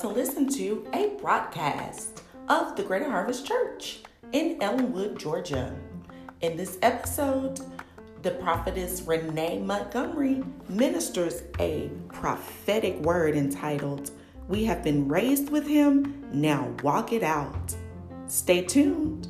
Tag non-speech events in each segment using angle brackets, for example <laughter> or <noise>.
to listen to a broadcast of the Greater Harvest Church in Ellenwood, Georgia. In this episode, the prophetess Renee Montgomery ministers a prophetic word entitled, We Have Been Raised with Him, Now Walk It Out. Stay tuned.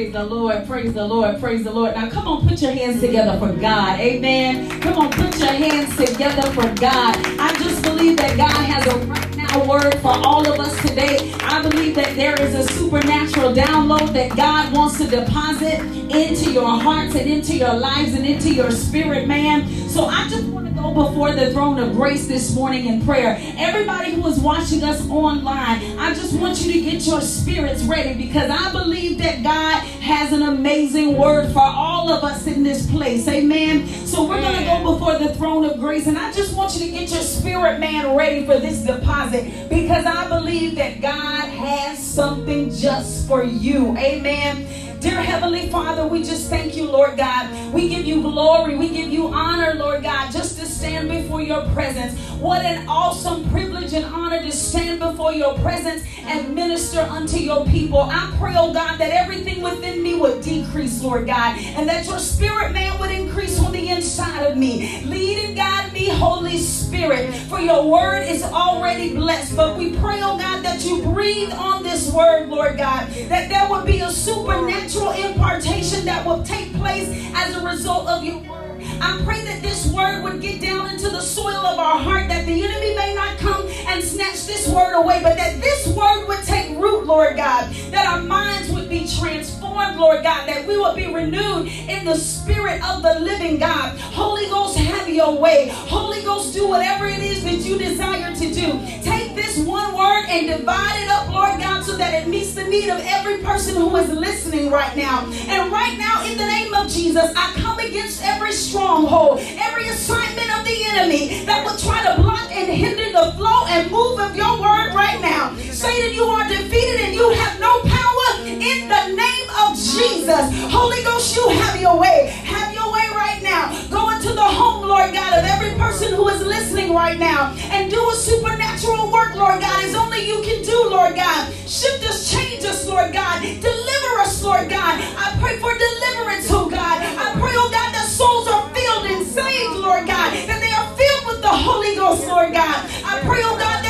Praise the Lord, praise the Lord, praise the Lord. Now come on, put your hands together for God. Amen. Come on, put your hands together for God. I just believe that God has a right now word for all of us today. I believe that there is a supernatural download that God wants to deposit into your hearts and into your lives and into your spirit, man. So I just want to go before the throne of grace this morning in prayer. Everybody who is watching us online, I just want you to get your spirits ready because I believe that God has an amazing word for all of us in this place. Amen. So we're going to go before the throne of grace and I just want you to get your spirit man ready for this deposit because I believe that God has something just for you. Amen. Dear Heavenly Father, we just thank you, Lord God. We give you glory. We give you honor, Lord God, just to stand before your presence. What an awesome privilege and honor to stand before your presence and minister unto your people. I pray, oh God, that everything within me would decrease, Lord God, and that your spirit man would increase on the inside of me. Lead and guide me, Holy Spirit, for your word is already blessed. But we pray, oh God, that you breathe on this word, Lord God, that there would be a supernatural impartation that will take place as a result of your word. I pray that this word would get down into the soil of our heart, that the enemy may not come and snatch this word away, but that this word would take root, Lord God, that our minds would be transformed, Lord God, that we would be renewed in the spirit of the living God. Holy Ghost, have your way. Holy Ghost, do whatever it is that you desire to do. Take one word and divide it up, Lord God, so that it meets the need of every person who is listening right now. And right now, in the name of Jesus, I come against every stronghold, every assignment of the enemy that would try to block and hinder the flow and move of your word right now. Satan, you are defeated and you have no power in the name of Jesus. Holy Ghost, you have your way. Have your way right now. Go into the home, Lord God, of every person who is listening right now and do a supernatural work, Lord God, as only you can do, Lord God. Shift us, change us, Lord God. Deliver us, Lord God. I pray for deliverance, oh God. I pray, oh God, that souls are filled and saved, Lord God, that they are filled with the Holy Ghost, Lord God. I pray, oh God, that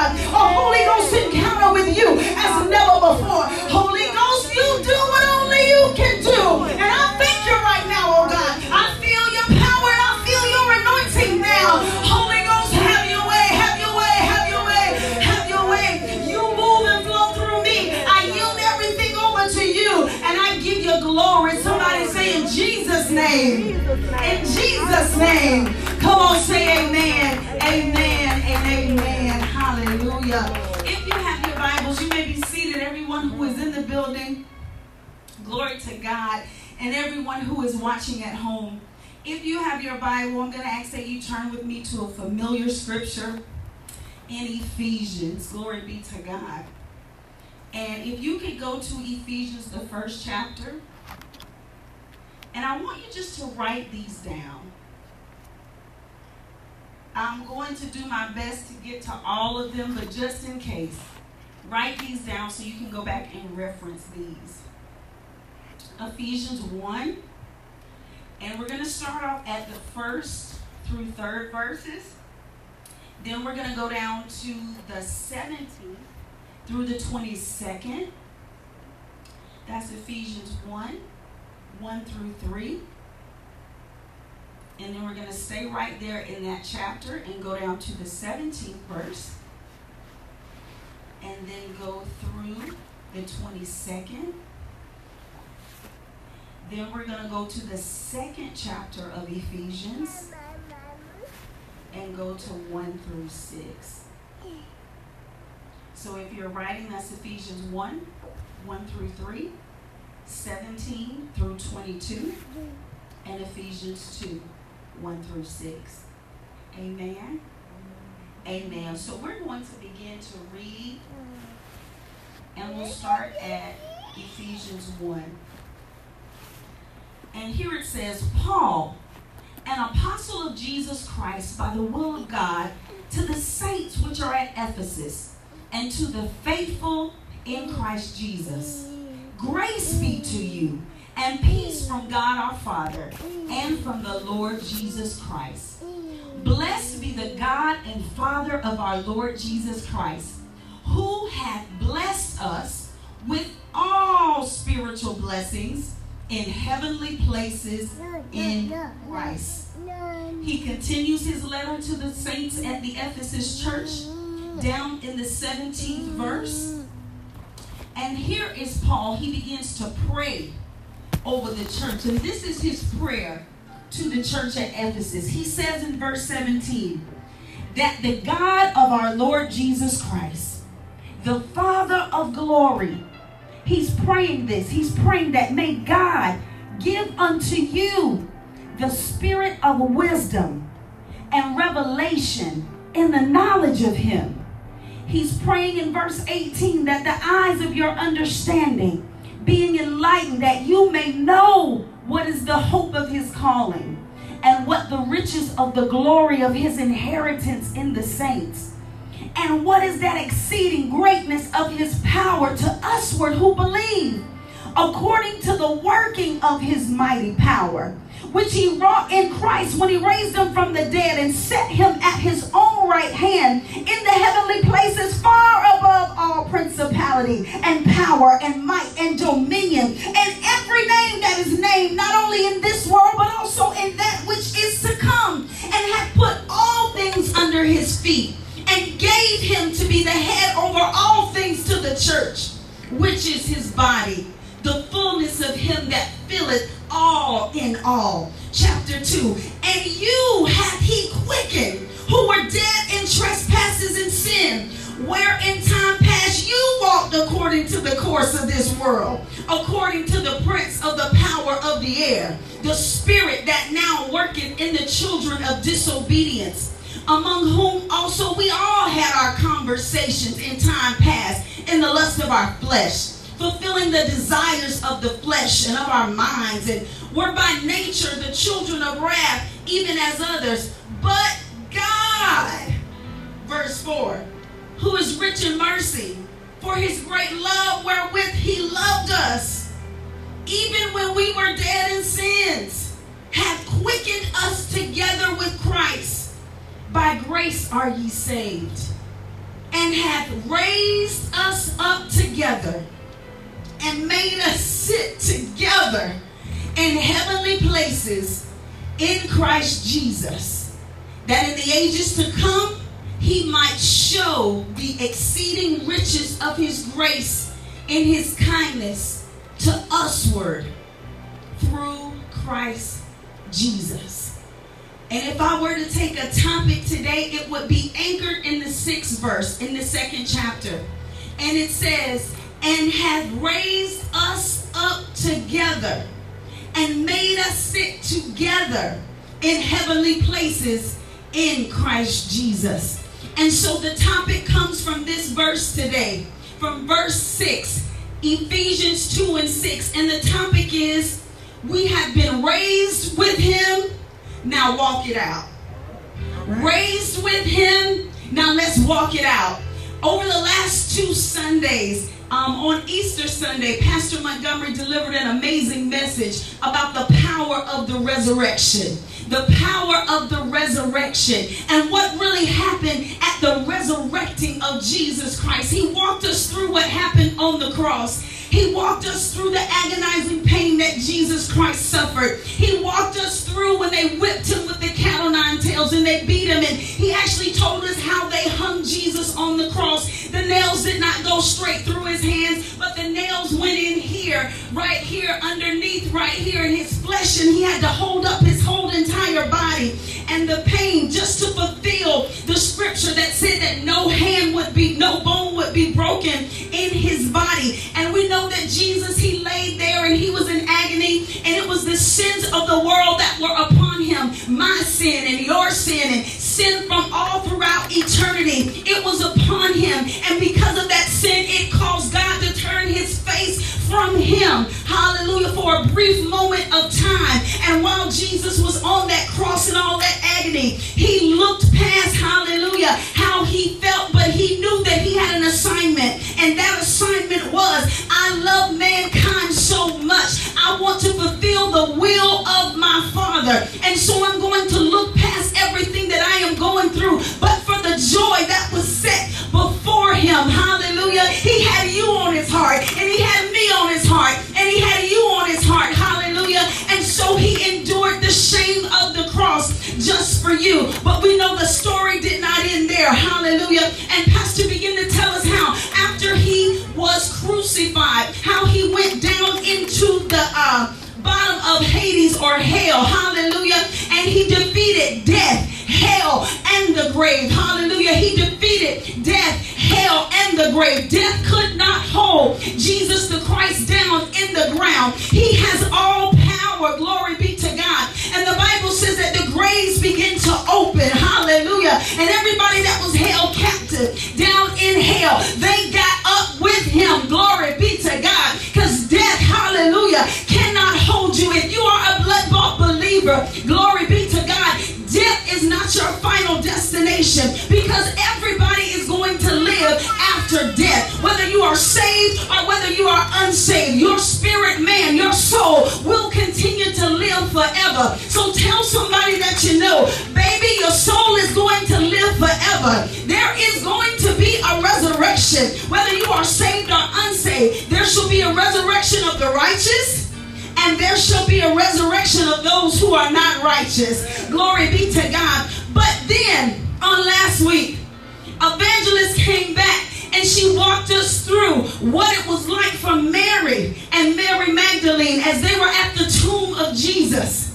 God, a Holy Ghost encounter with you as never before. Holy Ghost, you do what only you can do, and I thank you right now, oh God. I feel your power I feel your anointing now. Holy Ghost, have your way, have your way, have your way, have your way. You move and flow through me. I yield everything over to you and I give you glory. Somebody say in Jesus' name. In Jesus' name. Come on, say. Amen amen. Hallelujah. If you have your Bibles, you may be seated. Everyone who is in the building, glory to God. And everyone who is watching at home. If you have your Bible, I'm going to ask that you turn with me to a familiar scripture in Ephesians. Glory be to God. And if you could go to Ephesians, the first chapter, and I want you just to write these down. I'm going to do my best to get to all of them, but just in case, write these down so you can go back and reference these. Ephesians 1, and we're going to start off at the first through third verses. Then we're going to go down to the 17th through the 22nd. That's Ephesians 1, 1 through 3. And then we're going to stay right there in that chapter and go down to the 17th verse. And then go through the 22nd. Then we're going to go to the second chapter of Ephesians and go to 1 through 6. So if you're writing, that's Ephesians 1, 1 through 3, 17 through 22, and Ephesians 2, 1 through 6. Amen. Amen. So we're going to begin to read, and we'll start at Ephesians 1. And here it says, Paul, an apostle of Jesus Christ by the will of God, to the saints which are at Ephesus, and to the faithful in Christ Jesus. Grace be to you, and peace from God our Father, and from the Lord Jesus Christ. Blessed be the God and Father of our Lord Jesus Christ, who hath blessed us with all spiritual blessings in heavenly places in Christ. He continues his letter to the saints at the Ephesus church down in the 17th verse. And here is Paul. He begins to pray over the church. And this is his prayer to the church at Ephesus. He says in verse 17 that the God of our Lord Jesus Christ, the Father of glory, he's praying this. He's praying that may God give unto you the spirit of wisdom and revelation in the knowledge of him. He's praying in verse 18 that the eyes of your understanding being enlightened, that you may know what is the hope of his calling and what the riches of the glory of his inheritance in the saints. And what is that exceeding greatness of his power to usward who believe? According to the working of his mighty power which he wrought in Christ when he raised him from the dead and set him at his own right hand in the heavenly places far above all principality and power and might and dominion and every name that is named not only in this world but also in that which is to come and hath put all things under his feet and gave him to be the head over all things to the church which is his body the fullness of him that filleth all in all. Chapter 2. And you hath he quickened who were dead in trespasses and sin, where in time past you walked according to the course of this world, according to the prince of the power of the air, the spirit that now worketh in the children of disobedience, among whom also we all had our conversations in time past in the lust of our flesh fulfilling the desires of the flesh and of our minds, and were by nature the children of wrath, even as others. But God, verse 4, who is rich in mercy, for his great love wherewith he loved us, even when we were dead in sins, hath quickened us together with Christ. By grace are ye saved, and hath raised us up together and made us sit together in heavenly places in Christ Jesus, that in the ages to come he might show the exceeding riches of his grace in his kindness to usward through Christ Jesus. And if I were to take a topic today, it would be anchored in the sixth verse in the second chapter. And it says, and hath raised us up together and made us sit together in heavenly places in Christ Jesus. And so the topic comes from this verse today, from verse 6, Ephesians 2 and 6. And the topic is, We have been raised with him, now walk it out. Raised with him, now let's walk it out. Over the last two Sundays, um, on Easter Sunday, Pastor Montgomery delivered an amazing message about the power of the resurrection. The power of the resurrection and what really happened at the resurrecting of Jesus Christ. He walked us through what happened on the cross. He walked us through the agonizing pain that Jesus Christ suffered. He walked us through when they whipped him with the cat o' nine tails and they beat him. And he actually told us how they hung Jesus on the cross. The nails did not go straight through his hands, but the nails went in here, right here, underneath, right here in his flesh. And he had to hold up his whole entire body. And the pain just to fulfill the scripture that said that no hand would be, no bone would be broken in his body. And we know that Jesus, he laid there and he was in agony, and it was the sins of the world that were upon him my sin and your sin, and sin from all throughout eternity. It was upon him, and because of that sin, it from him. Hallelujah. For a brief moment of time. And while Jesus was on that cross and all that agony, he looked past, hallelujah, how he felt, but he knew that he had an assignment. And that assignment was, I love mankind so much. I want to fulfill the will of my Father. And so I'm going to look past everything that I am going through. But for the joy that was set before him, hallelujah, he had you on his heart. And he had me on his heart. And he had you on his heart. Hallelujah. He endured the shame of the cross just for you. But we know the story did not end there. Hallelujah. And Pastor began to tell us how after he was crucified, how he went down into the uh, bottom of Hades or hell. Hallelujah. And he defeated death, hell, and the grave. Hallelujah. He defeated death, hell, and the grave. Death could not hold Jesus the Christ down in the ground. He has all power. Glory And everybody that was held captive down in hell, they got up with him. Glory be to God. Because death, hallelujah, cannot hold you. If you are a blood bought believer, glory be to God, death is not your final destination because everybody saved or whether you are unsaved, your spirit man, your soul will continue to live forever. So tell somebody that you know, baby, your soul is going to live forever. There is going to be a resurrection. Whether you are saved or unsaved, there shall be a resurrection of the righteous and there shall be a resurrection of those who are not righteous. Glory be to God. But then, on last week, Evangelist came back and she walked us through what it was like for Mary and Mary Magdalene as they were at the tomb of Jesus.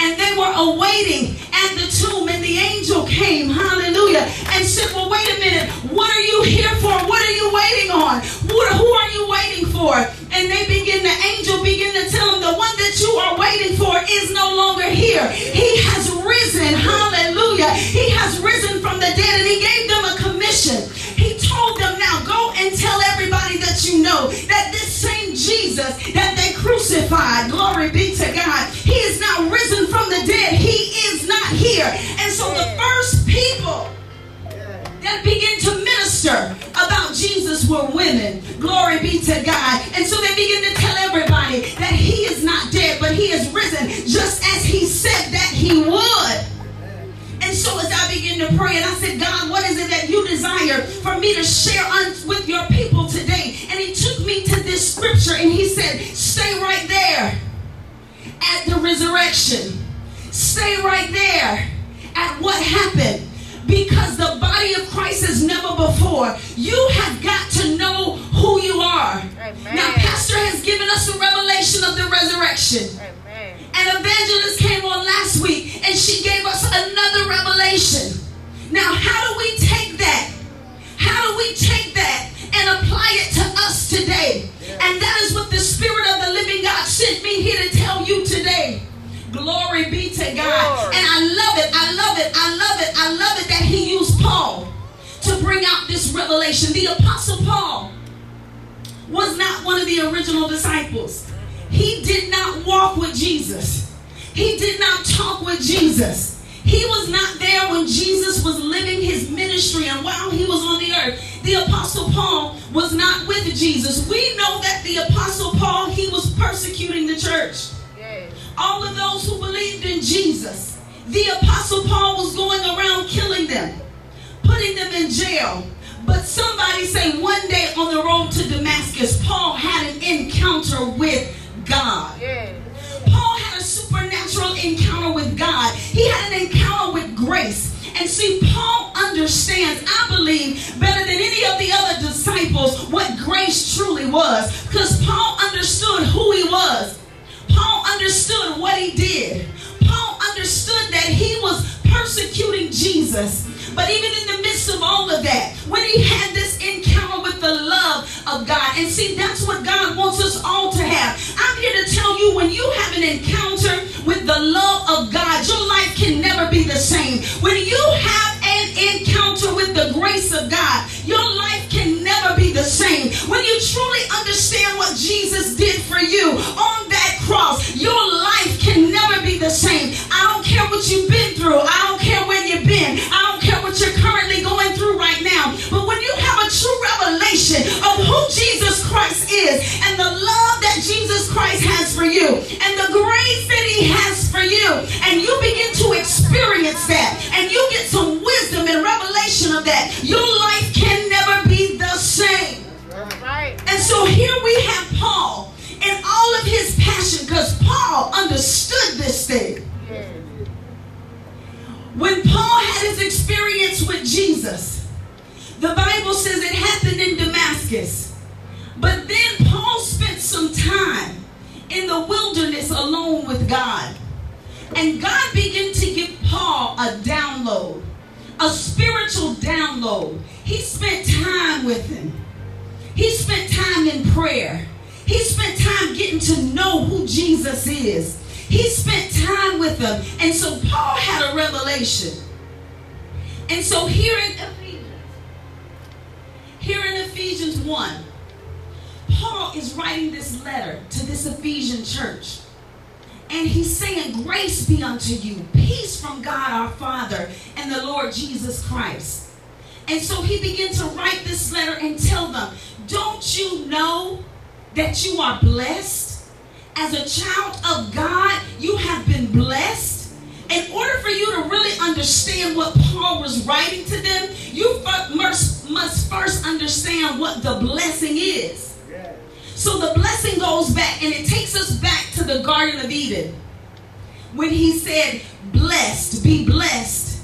And they were awaiting at the tomb, and the angel came, hallelujah, and said, Well, wait a minute, what are you here for? What are you waiting on? Who, who are you waiting for? And they begin, the angel begin to tell them, The one that you are waiting for is no longer here. He has risen, hallelujah. He has risen from the dead, and he gave them a commission. Now go and tell everybody that you know that this same Jesus that they crucified, glory be to God, he is now risen from the dead. He is not here. And so the first people that begin to minister about Jesus were women. Glory be to God. And so they begin to tell everybody that he is not dead, but he is risen, just as he said that he would. And I began to pray, and I said, God, what is it that you desire for me to share with your people today? And he took me to this scripture and he said, stay right there at the resurrection. Stay right there at what happened. Because the body of Christ is never before. You have got to know who you are. Amen. Now, Pastor has given us a revelation of the resurrection. Amen. And Evangelist came on last week and she gave us another revelation. Now, how do we take that? How do we take that and apply it to us today? And that is what the Spirit of the living God sent me here to tell you today. Glory be to God. And I love it. I love it. I love it. I love it that he used Paul to bring out this revelation. The Apostle Paul was not one of the original disciples. He did not walk with Jesus. He did not talk with Jesus. He was not there when Jesus was living his ministry and while he was on the earth. The apostle Paul was not with Jesus. We know that the apostle Paul, he was persecuting the church Yes. all of those who believed in Jesus. The apostle Paul was going around killing them, putting them in jail. But somebody say one day on the road to Damascus, Paul had an encounter with God. Yes. Encounter with God. He had an encounter with grace. And see, Paul understands, I believe, better than any of the other disciples, what grace truly was. Because Paul understood who he was. Paul understood what he did. Paul understood that he was persecuting Jesus. But even in the midst of all of that, when he had this encounter the love of God, and see, that's what God wants us all to have. I'm here to tell you when you have an encounter with the love of God, your life can never be the same. When you have an encounter with the grace of God, your life can never be the same. When you truly understand what Jesus did for you on that cross, your life can never be the same. I don't care what you've been through. I don't care where you've been. I don't care what you're currently going right now. But when you have a true revelation of who Jesus Christ is and the love that Jesus Christ has for you and the grace that he has for you, and you begin to experience that and you get some wisdom and revelation of that, your life can never be the same. Right. And so here we have Paul and all of his passion because Paul understood this thing. When Paul had his experience with Jesus, the Bible says it happened in Damascus. But then Paul spent some time in the wilderness alone with God. And God began to give Paul a download, a spiritual download. He spent time with him. He spent time in prayer. He spent time getting to know who Jesus is. He spent time with them. And so Paul had a revelation. And so here in here in Ephesians 1, Paul is writing this letter to this Ephesian church. And he's saying, Grace be unto you, peace from God our Father and the Lord Jesus Christ. And so he began to write this letter and tell them, Don't you know that you are blessed? as a child of God, you have been blessed. In order for you to really understand what Paul was writing to them, you must, must first understand what the blessing is. So the blessing goes back, and it takes us back to the Garden of Eden. When he said, Blessed, be blessed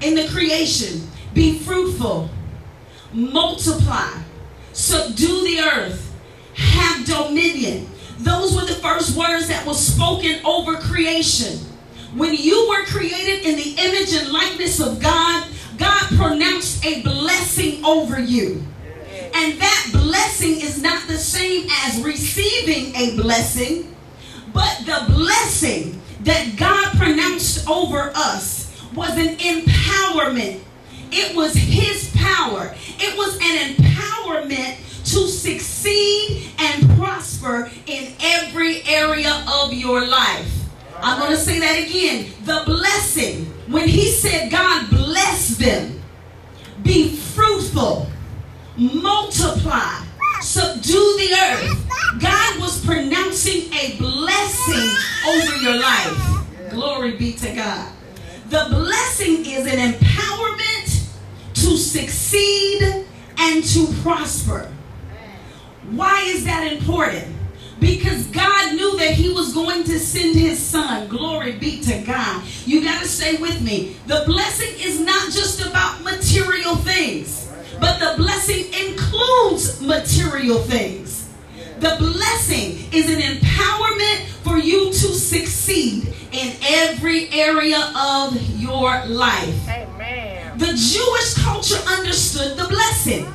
in the creation, be fruitful, multiply, subdue the earth, have dominion. Those were the first words that were spoken over creation. When you were created in the image and likeness of God, God pronounced a blessing over you. And that blessing is not the same as receiving a blessing, but the blessing that God pronounced over us was an empowerment. It was His power, it was an empowerment to succeed and prosper in every area of your life. I'm going to say that again. The blessing, when he said, God bless them, be fruitful, multiply, subdue the earth. God was pronouncing a blessing over your life. Glory be to God. The blessing is an empowerment to succeed and to prosper. Why is that important? Because God knew that he was going to send his son. Glory be to God. You got to stay with me. The blessing is not just about material things, but the blessing includes material things. The blessing is an empowerment for you to succeed in every area of your life. Amen. The Jewish culture understood the blessing.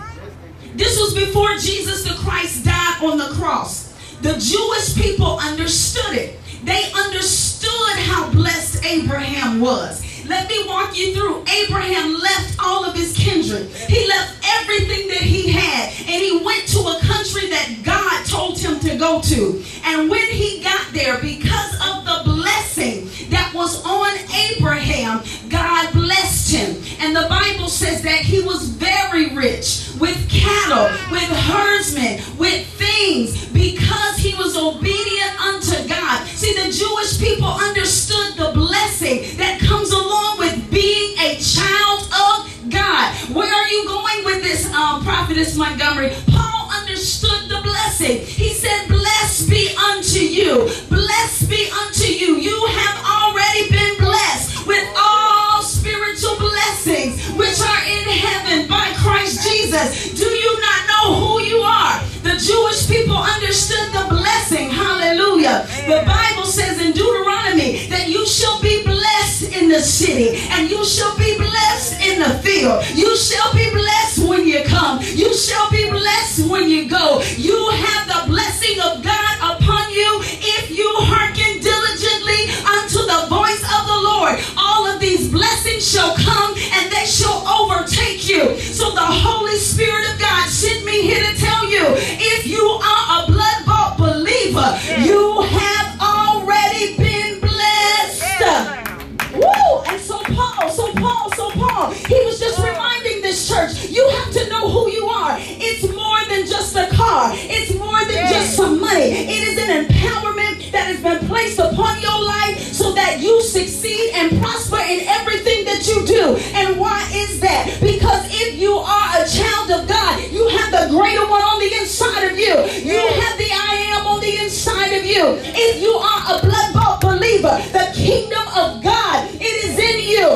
This was before Jesus the Christ died on the cross. The Jewish people understood it. They understood how blessed Abraham was. Let me walk you through. Abraham left all of his kindred. He left everything that he had and he went to a country that God told him to go to. And when he got there, because of the blessing that was on Abraham, God blessed him. And the Bible says that he was very rich with cattle, with herdsmen, with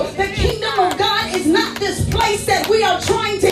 The kingdom of God is not this place that we are trying to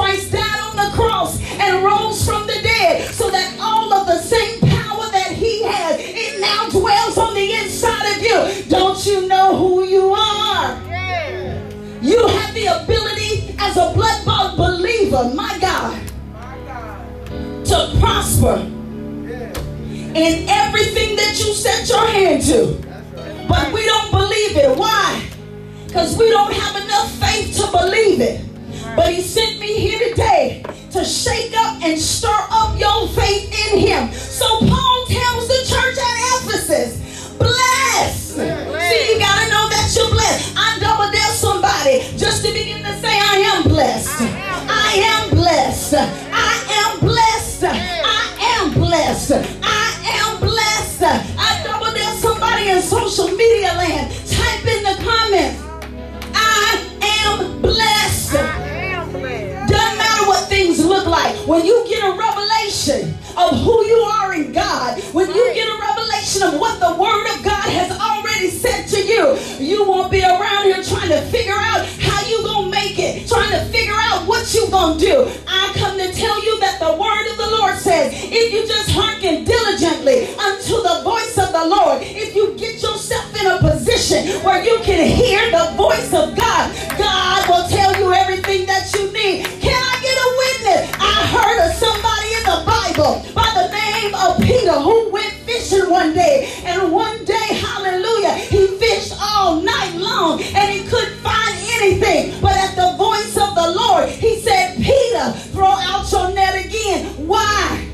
Christ died on the cross and rose from the dead so that all of the same power that he had, it now dwells on the inside of you. Don't you know who you are? You have the ability as a blood bought believer, my God, to prosper in everything that you set your hand to. But we don't believe it. Why? Because we don't have enough faith to believe it. But he sent me here today to shake up and stir up your faith in him. So Paul tells the church at Ephesus, bless. See, you gotta know that you're blessed. I double dare somebody just to begin to say, I am blessed. I am blessed. I am of who you are in God, when you get a revelation of what the Word of God has already said to you, you won't be around here trying to figure out how you gonna make it, trying to figure out what you gonna do. I come to tell you that the Word of the Lord says, if you just hearken diligently unto the voice of the Lord, if you get yourself in a position where you can hear the voice of God, God one day. And one day, hallelujah, he fished all night long and he couldn't find anything. But at the voice of the Lord, he said, Peter, throw out your net again. Why?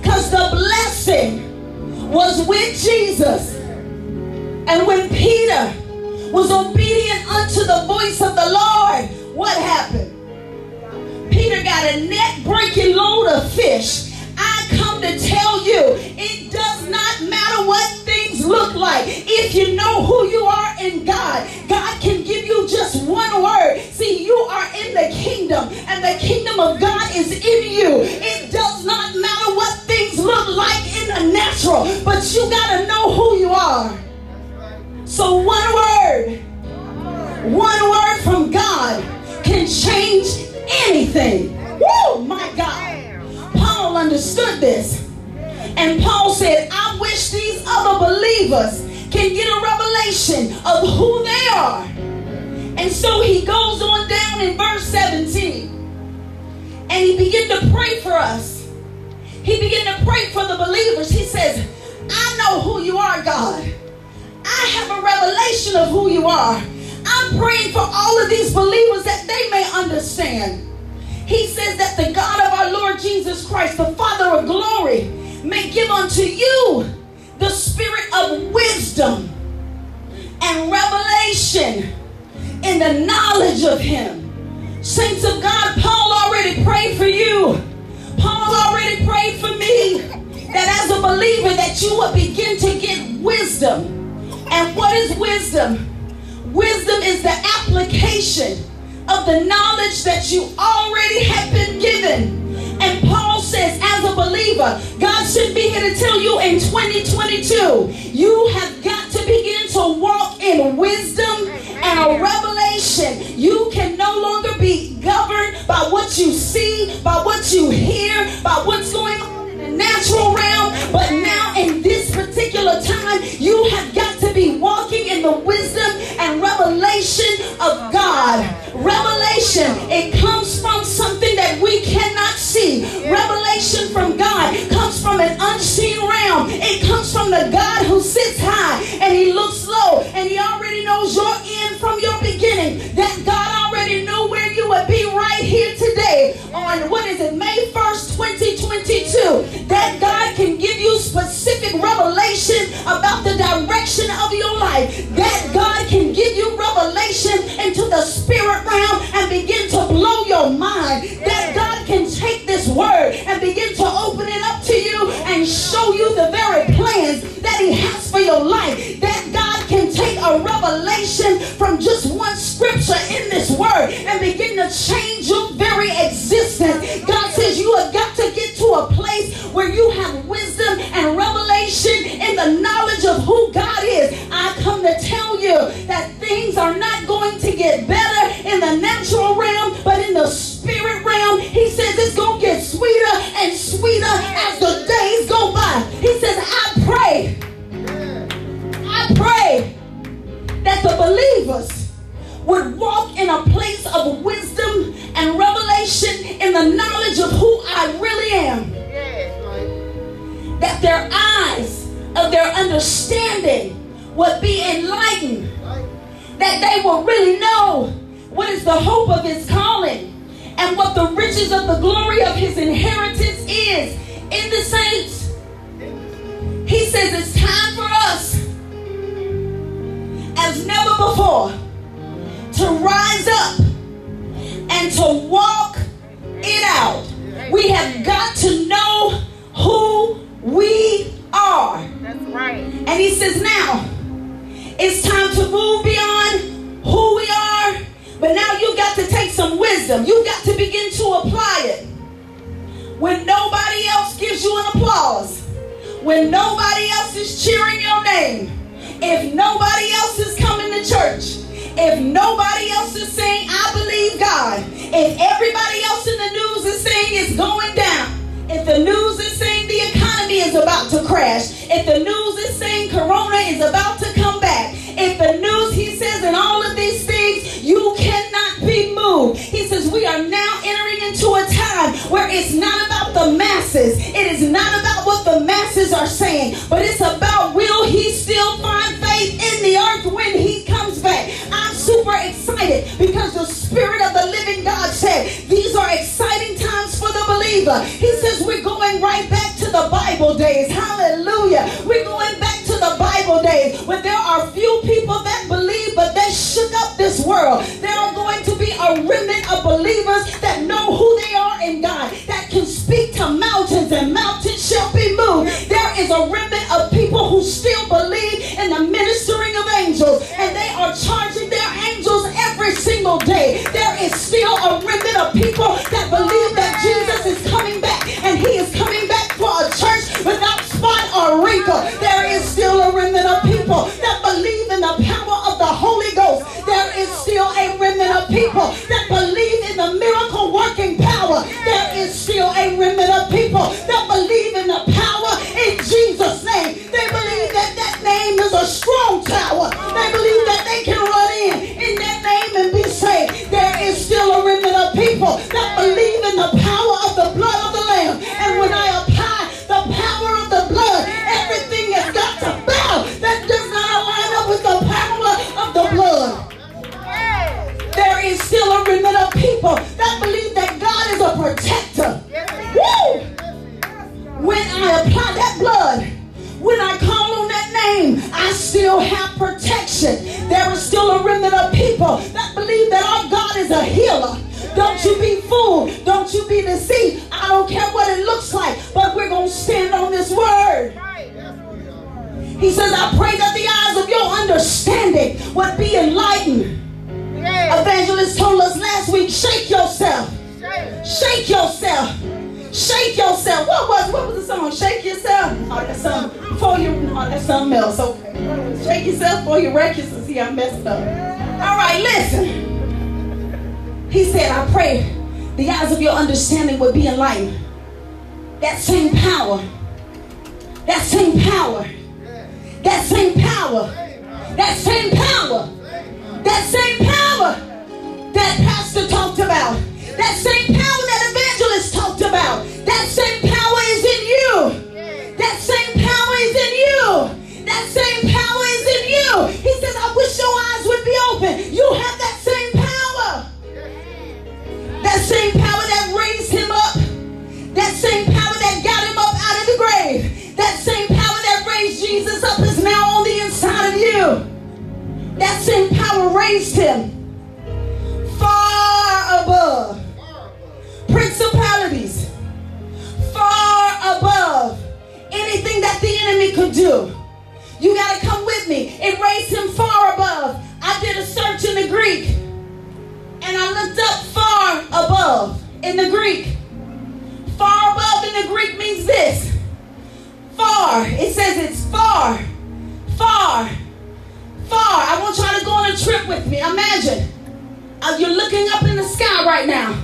Because the blessing was with Jesus. And when Peter was obedient unto the voice of the Lord, what happened? Peter got a net breaking load of fish. I come to tell you, it look like. If you know who you are in God, God can give you just one word. See, you are in the kingdom, and the kingdom of God is in you. It does not matter what things look like in the natural, but you got to know who you are. So, one word, one word from God can change anything. Woo, my God. Paul understood this. And Paul said, these other believers can get a revelation of who they are. And so he goes on down in verse 17 and he began to pray for us. He began to pray for the believers. He says, I know who you are, God. I have a revelation of who you are. I'm praying for all of these believers that they may understand. He says that the God of our Lord Jesus Christ, the Father of glory, may give unto you the spirit of wisdom and revelation in the knowledge of Him. Saints of God, Paul already prayed for you. Paul already prayed for me that as a believer that you will begin to get wisdom. And what is wisdom? Wisdom is the application of the knowledge that you already have been given. And Paul says, as a believer, God should be here to tell you in 2022, you have got to begin to walk in wisdom and a revelation. You can no longer be governed by what you see, by what you hear, by what's going on the natural realm. But now, in this particular time, you have got to be walking in the wisdom and revelation of God. Revelation, it comes from something that we cannot see. Revelation from God comes from of your life. That God can give you revelation into the spirit realm and begin to blow your mind. That God can take this word and begin to open it up to you and show you the very plans that He has for your life. That God can take a revelation from just one scripture in this word and begin to change your very existence. God says you have got to get to a place where you have wisdom and revelation the knowledge of who God is, I come to tell you that things are not going to get better in the natural realm, but in the spirit realm, he says it's going to get sweeter and sweeter as the days go by. He says, I pray, I pray that the believers would walk in a place of wisdom and revelation in the knowledge of who I really am. That their eyes of their understanding would be enlightened. That they will really know what is the hope of his calling and what the riches of the glory of his inheritance is in the saints. He says it's time for us, as never before, to rise up and to walk it out. We have got to know who we. And he says, now it's time to move beyond who we are, but now you got to take some wisdom. You got to begin to apply it. When nobody else gives you an applause, when nobody else is cheering your name, if nobody else is coming to church, if nobody else is saying, I believe God, if everybody else in the news is saying it's going down, if the news is saying the economy is about to crash, if the news is saying Corona is about to come back, if the news, he says, and all of these things, you cannot be moved. He says, we are now entering into a time where it's not about the masses. It is not about what the masses are saying, but it's about will he still find faith in the earth when he comes super excited because the Spirit of the living God said, these are exciting times for the believer. He says, we're going right back to the Bible days. Hallelujah. We're going back to the Bible days when there are few people that believe, but they shook up this world. There are going to be a remnant of believers that know who they are in God, that can speak to mountains and mountains shall be moved. There is a remnant of people who still believe in the ministering of angels, and they are every single day. There is still a remnant of people that believe that Jesus understanding would be enlightened. That raised him far above principalities, far above anything that the enemy could do. You got to come with me. It raised him far above. I did a search in the Greek and I looked up far above in the Greek. Far above in the Greek means this far. It says it's far, far, far. I want y'all to go on a trip with me. Imagine uh, you're looking up in the sky right now.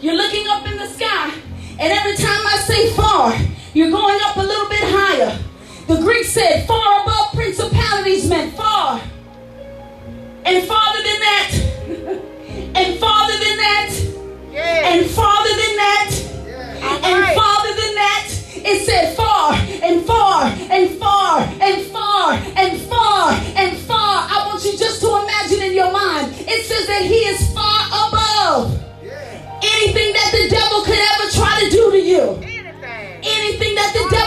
You're looking up in the sky, and every time I say far, you're going up a little bit higher. The Greek said far above principalities meant far. And farther than that. <laughs> and farther than that. Yeah. And farther than that. Yeah. And right. farther it said far and far and far and far and far and far. I want you just to imagine in your mind. It says that he is far above anything that the devil could ever try to do to you. Anything, anything that the devil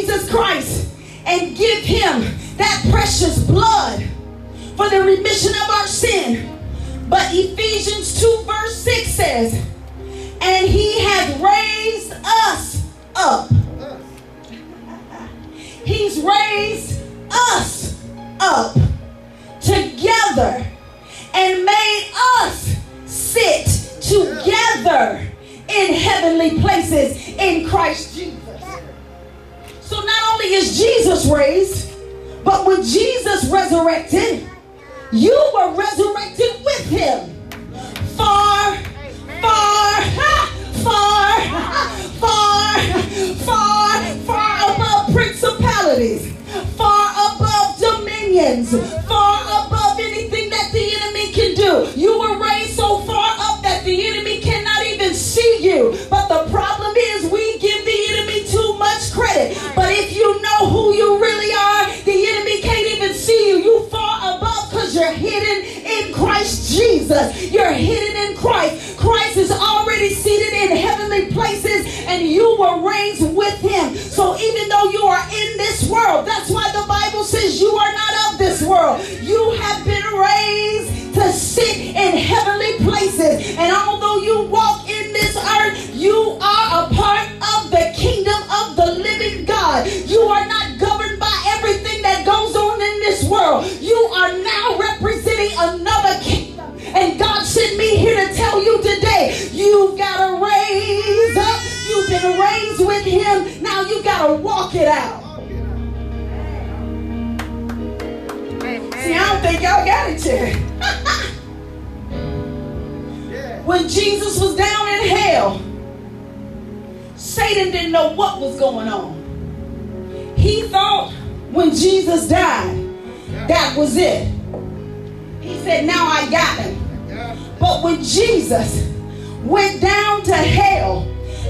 Jesus Christ and give him that precious blood for the remission of our sin, but Ephesians 2 verse 6 says, and he has raised us up. He's raised us up together and made us sit together in heavenly places in Christ Jesus. So not only is Jesus raised, but when Jesus resurrected, you were resurrected with him. Far, far, far, far, far, far above principalities, far above dominions, far above anything that the enemy can do. You were raised so far up that the enemy cannot even see you. You know who you really are, the enemy can't even see you. You far above because you're hidden in Christ Jesus. You're hidden in Christ. Christ is already seated in heavenly places and you were raised with him. So even though you are in this world, that's why the Bible says you are not of this world. You have been raised to sit in heavenly places. And although you walk in this earth, you are a part of the kingdom of the living You are not governed by everything that goes on in this world. You are now representing another kingdom. And God sent me here to tell you today, you've got to raise up. You've been raised with him. Now you've got to walk it out. See, I don't think y'all got it yet. <laughs> when Jesus was down in hell, Satan didn't know what was going on. He thought when Jesus died, that was it. He said, Now I got him. But when Jesus went down to hell,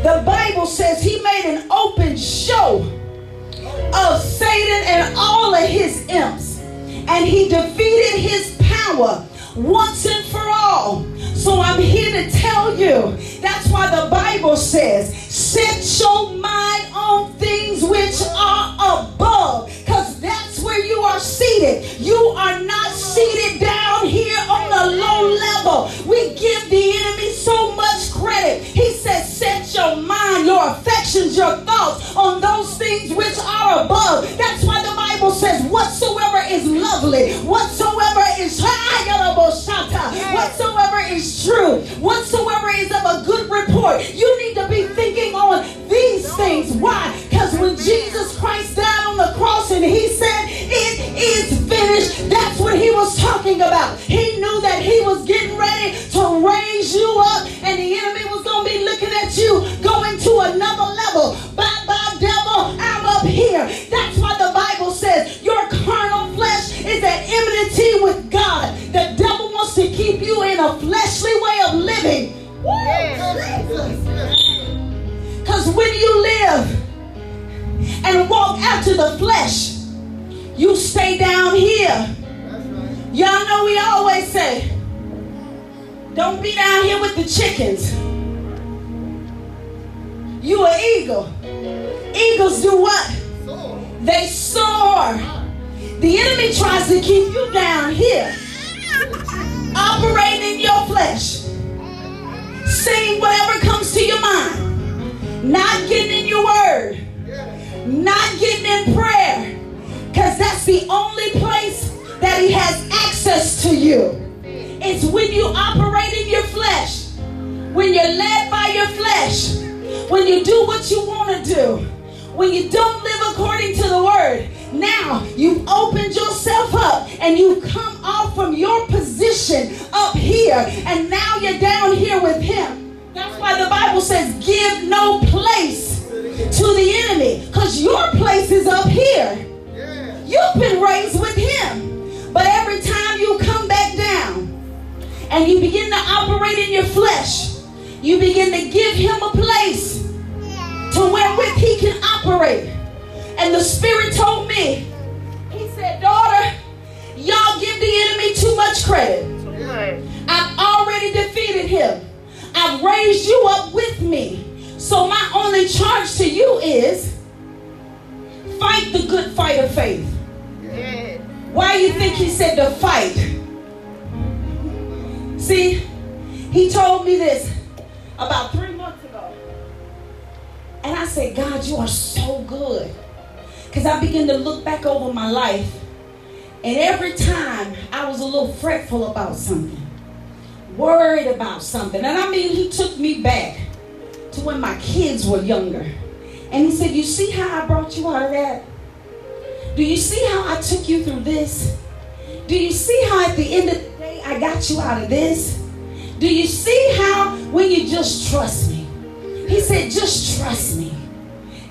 the Bible says he made an open show of Satan and all of his imps. And he defeated his power once and for all. So I'm here to tell you that's why the Bible says, set your mind on things which are above, because that's where you are seated. You are not seated down here on the low level. We give the enemy so much credit. He says, set your mind, your affections, your thoughts on those things which are above. That's why the Bible says, whatsoever is lovely, whatsoever is whatsoever is true, whatsoever is of a good report, you need to be thinking on these things. Why? Because when Jesus Christ died on the cross and he said, It is finished, that's what he was talking about. He knew that he was getting ready to raise you up, and the enemy was going to be looking at you going to another level. Bye bye, devil, I'm up here. That's why the Bible says your carnal flesh is at enmity with God. The devil wants to keep you in a fleshly way of living. Because when you live and walk after the flesh, you stay down here. Y'all know we always say, don't be down here with the chickens. You an eagle. Eagles do what? They soar. The enemy tries to keep you down here, operating in your flesh, saying whatever comes to your mind, not getting in your word, not getting in prayer, because that's the only place that he has access to you. It's when you operate in your flesh, when you're led by your flesh, when you do what you want to do, when you don't live according to the word. Now you've opened yourself up and you've come off from your position up here, and now you're down here with him. That's why the Bible says, give no place to the enemy, because your place is up here. You've been raised with him. But every time you come back down and you begin to operate in your flesh, you begin to give him a place to wherewith he can operate. And the Spirit told me, He said, Daughter, y'all give the enemy too much credit. I've already defeated him. I've raised you up with me. So my only charge to you is fight the good fight of faith. Why you think he said to fight? See, he told me this about three months ago. And I said, God, you are so good. Because I began to look back over my life. And every time I was a little fretful about something, worried about something. And I mean, he took me back to when my kids were younger. And he said, You see how I brought you out of that? Do you see how I took you through this? Do you see how at the end of the day I got you out of this? Do you see how when you just trust me? He said, Just trust me.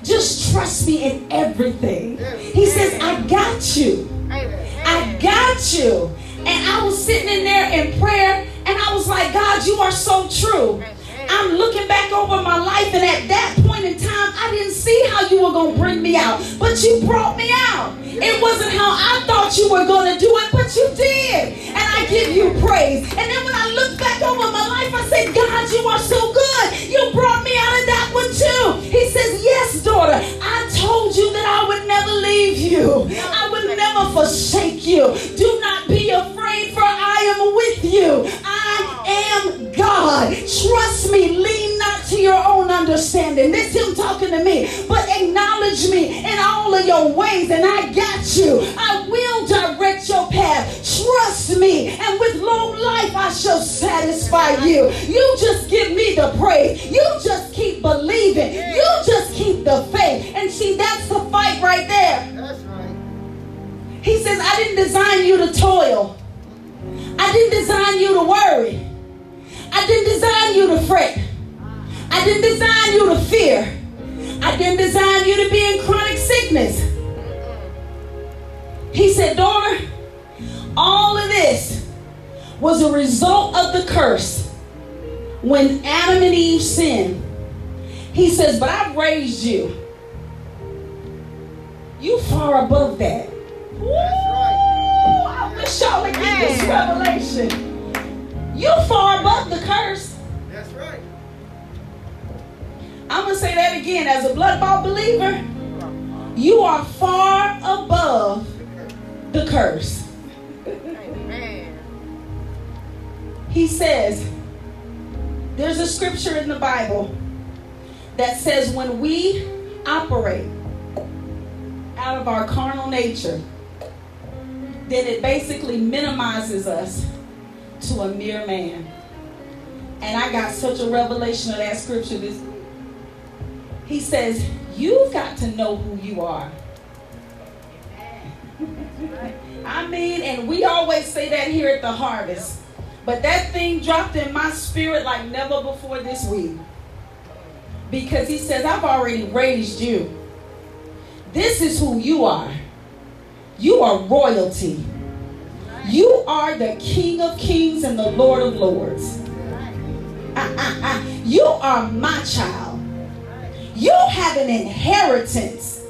Just trust me in everything. He says, I got you. I got you. And I was sitting in there in prayer and I was like, God, you are so true. I'm looking back over my life, and at that point in time, I didn't see how you were going to bring me out, but you brought me out. It wasn't how I thought you were going to do it, but you did. And I give you praise. And then when I look back over my life, I say, God, you are so good. You brought me out of that one too. He says, Yes, daughter, I told you that I would never leave you, I would never forsake you. Do not be afraid, for I am with you. I am God. Trust me. Lean not to your own understanding. This him talking to me. But acknowledge me in all of your ways, and I got you. I will direct your path. Trust me, and with long life I shall satisfy you. You just give me the praise. You just keep believing. You just keep the faith. And see, that's the fight right there. That's right. He says, I didn't design you to toil. I didn't design you to worry. I didn't design you to fret. I didn't design you to fear. I didn't design you to be in chronic sickness. He said, Daughter, all of this was a result of the curse when Adam and Eve sinned. He says, But I've raised you. You far above that. Woo! I wish y'all would get this revelation. You far above the curse. That's right. I'm gonna say that again. As a blood bought believer, you are far above the curse. Amen. He says, there's a scripture in the Bible that says when we operate out of our carnal nature, then it basically minimizes us to a mere man. And I got such a revelation of that scripture this. He says, You've got to know who you are. <laughs> I mean, and we always say that here at the harvest. But that thing dropped in my spirit like never before this week. Because he says, I've already raised you. This is who you are. You are royalty. You are the King of Kings and the Lord of Lords. Ah, ah, ah. You are my child. You have an inheritance.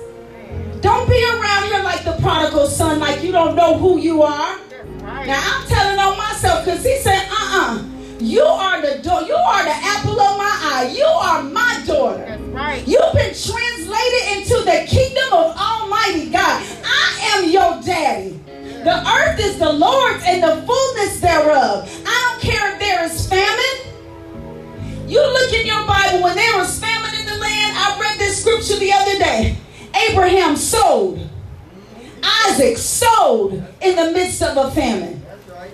Don't be around here like the prodigal son, like you don't know who you are. Now I'm telling on myself because he said, uh-uh. You are the door, you are the apple of my eye. You are my daughter. That's right. You've been translated into the kingdom of Almighty God. I am your daddy. The earth is the Lord's and the fullness thereof. I don't care if there is famine. You look in your Bible when there was famine in the land. I read this scripture the other day. Abraham sold. Isaac sold in the midst of a famine.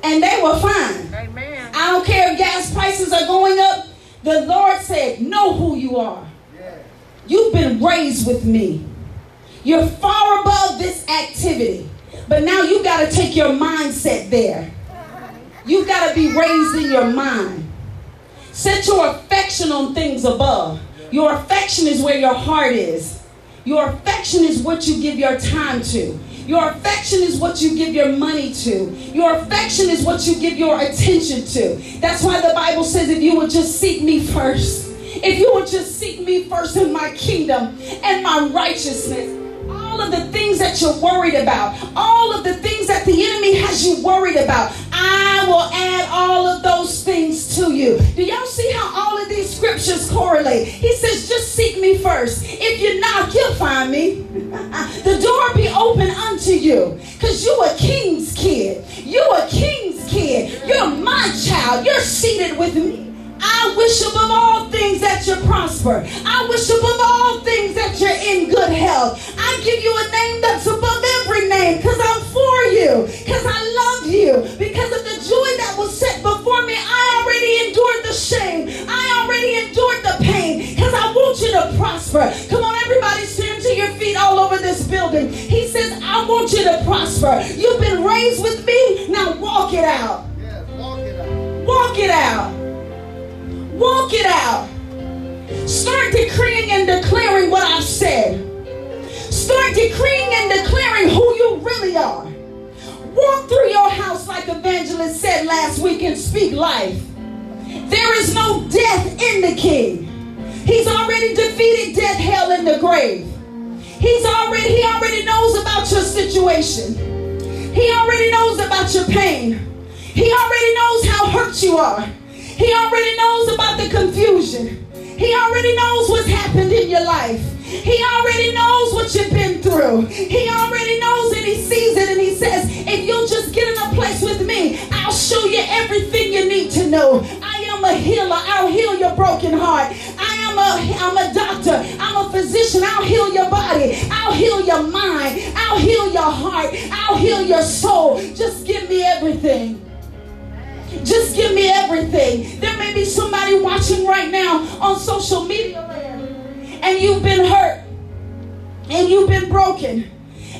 And they were fine. Amen. I don't care if gas prices are going up. The Lord said, Know who you are. You've been raised with me. You're far above this activity. But now you've got to take your mindset there. You've got to be raised in your mind. Set your affection on things above. Your affection is where your heart is. Your affection is what you give your time to. Your affection is what you give your money to. Your affection is what you give your attention to. That's why the Bible says if you would just seek me first, if you would just seek me first in my kingdom and my righteousness, all of the things that you're worried about, all of the things that the enemy has you worried about, I will add all of those things to you. Do y'all see how all of these scriptures correlate? He says, just seek me first. If you knock, you'll find me. <laughs> the door be open unto you because you a king's kid. You a king's kid. You're my child. You're seated with me. I wish above all things that you prosper. I wish above all things that you're in good health. I give you a name that's above every name because I'm for you, because I love you, because of the joy that was set before me. I already endured the shame. I already endured the pain because I want you to prosper. Come on, everybody, stand to your feet all over this building. He says, I want you to prosper. You've been raised with me. Now walk it out. Yes, walk it out. Walk it out. Walk it out. Start decreeing and declaring what I've said. Start decreeing and declaring who you really are. Walk through your house like Evangelist said last week and speak life. There is no death in the king. He's already defeated death, hell, and the grave. He's already, he already knows about your situation. He already knows about your pain. He already knows how hurt you are. He already knows about the confusion. He already knows what's happened in your life. He already knows what you've been through. He already knows and he sees it and he says, if you'll just get in a place with me, I'll show you everything you need to know. I am a healer. I'll heal your broken heart. I am a I'm a doctor. I'm a physician. I'll heal your body. I'll heal your mind. I'll heal your heart. I'll heal your soul. Just give me everything. Just give me everything. There may be somebody watching right now on social media and you've been hurt and you've been broken.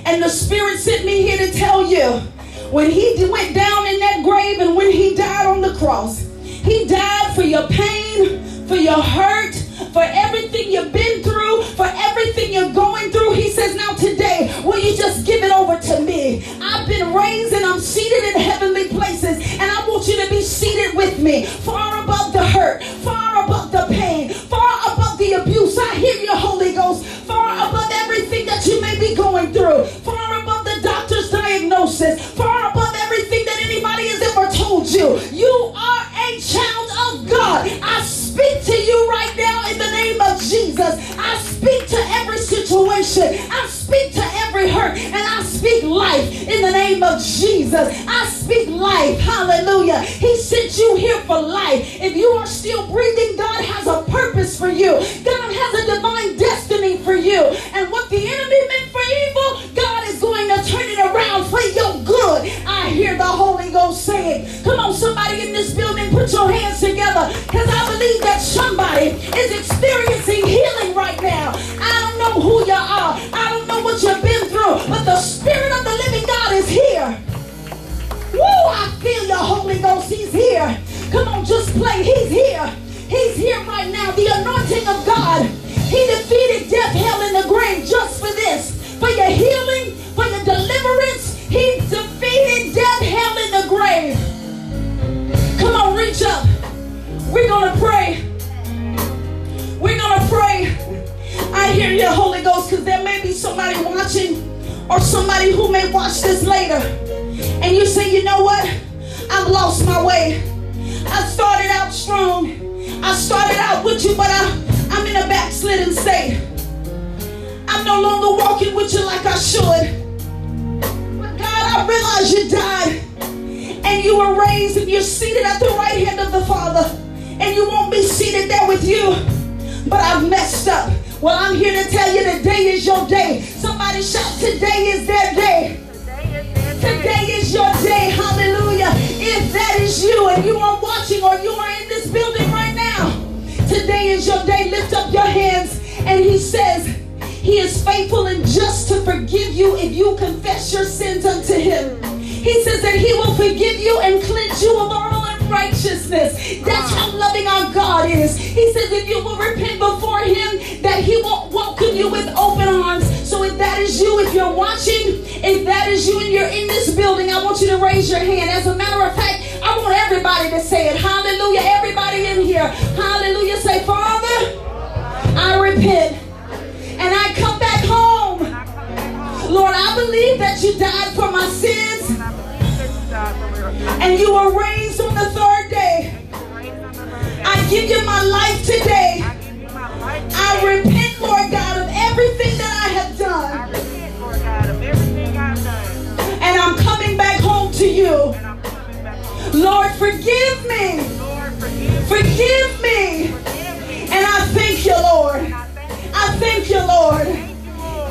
And the Spirit sent me here to tell you when He went down in that grave and when He died on the cross, He died for your pain, for your hurt, for everything you've been through, for everything you're going through. He says, Now today, will you just give it over to me? I've been raised and I'm seated in heavenly places, and I want you to be seated with me, far above the hurt, far above the pain, far above the abuse. I hear you, Holy Ghost, far above everything that you may be going through, far above the doctor's diagnosis, far above everything that anybody has ever told you. You are a child of God. I speak to you right name of Jesus. I speak to every situation. I speak to every hurt. And I speak life in the name of Jesus. I speak life. Hallelujah. He sent you here for life. If you are still breathing, God has a purpose for you. God has a divine destiny for you. And what the enemy meant for evil, God turn it around for your good. I hear the Holy Ghost saying, Come on, somebody in this building, put your hands together. Because I believe that somebody is experiencing healing right now. I don't know who you are. I don't know what you've been through. But the Spirit of the living God is here. Woo, I feel your Holy Ghost. He's here. Come on, just play. He's here. He's here right now. The anointing of God. He defeated death, hell, and the grave Holy Ghost, because there may be somebody watching or somebody who may watch this later. And you say, you know what? I've lost my way. I started out strong. I started out with you, but I, I'm in a backslidden state. I'm no longer walking with you like I should. But God, I realize you died and you were raised and you're seated at the right hand of the Father. And you won't be seated there with you. But I've messed up. Well, I'm here to tell you today is your day. Somebody shout, today is their day. Today is your day. Hallelujah. If that is you and you are watching or you are in this building right now, today is your day. Lift up your hands. And he says, He is faithful and just to forgive you if you confess your sins unto Him. He says that He will forgive you and cleanse you of all unrighteousness. That's how loving our God is. He says if you will repent before Him, that He will welcome you with open arms. So if that is you, if you're watching, if that is you and you're in this building, I want you to raise your hand. As a matter of fact, I want everybody to say it. Hallelujah. Everybody in here. Hallelujah. Say, Father, I repent and I come back home. Lord, I believe that you died for my sins and you were raised give you my life today. I repent, Lord God, of everything that I have done. I repent, Lord God, of everything I've done. And I'm coming back home to you. Lord, forgive me. Forgive me. And I thank you, Lord. I thank you, Lord.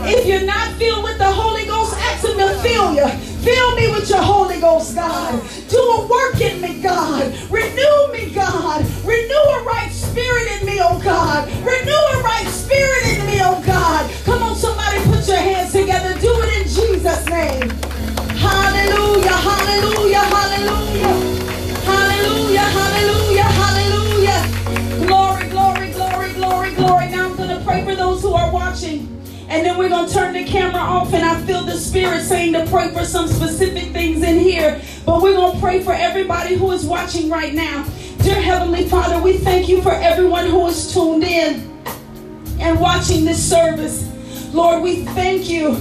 If you're not filled with the Holy Ghost, ask Him to fill you. Fill me with your Holy Ghost, God. The camera off, and I feel the Spirit saying to pray for some specific things in here. But we're going to pray for everybody who is watching right now. Dear Heavenly Father, we thank you for everyone who is tuned in and watching this service. Lord, we thank you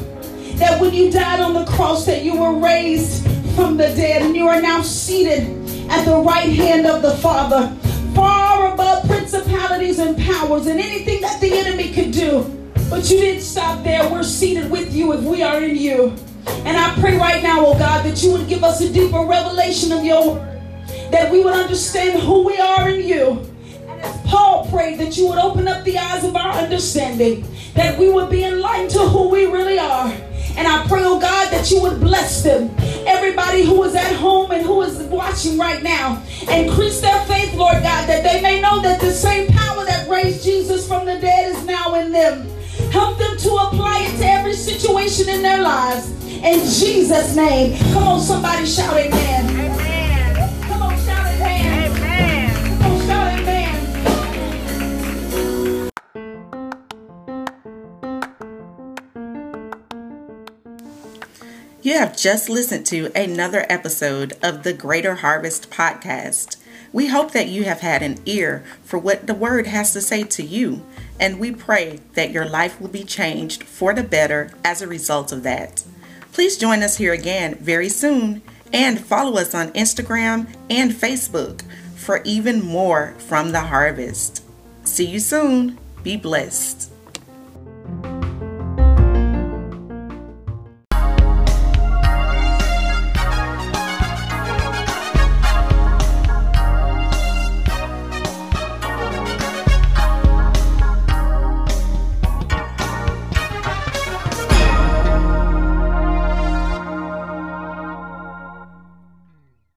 that when you died on the cross, that you were raised from the dead, and you are now seated at the right hand of the Father, far above principalities and powers and anything that the enemy could do. But you didn't stop there. We're seated with you if we are in you. And I pray right now, oh God, that you would give us a deeper revelation of your word, that we would understand who we are in you. And as Paul prayed, that you would open up the eyes of our understanding, that we would be enlightened to who we really are. And I pray, oh God, that you would bless them. Everybody who is at home and who is watching right now, increase their faith, Lord God, that they may know that the same power that raised Jesus from the dead is now in them. Help them to apply it to every situation in their lives. In Jesus' name. Come on, somebody shout amen. Amen. Come on, shout amen. amen. Come on, shout amen. You have just listened to another episode of the Greater Harvest Podcast. We hope that you have had an ear for what the Word has to say to you, and we pray that your life will be changed for the better as a result of that. Please join us here again very soon and follow us on Instagram and Facebook for even more from the harvest. See you soon. Be blessed.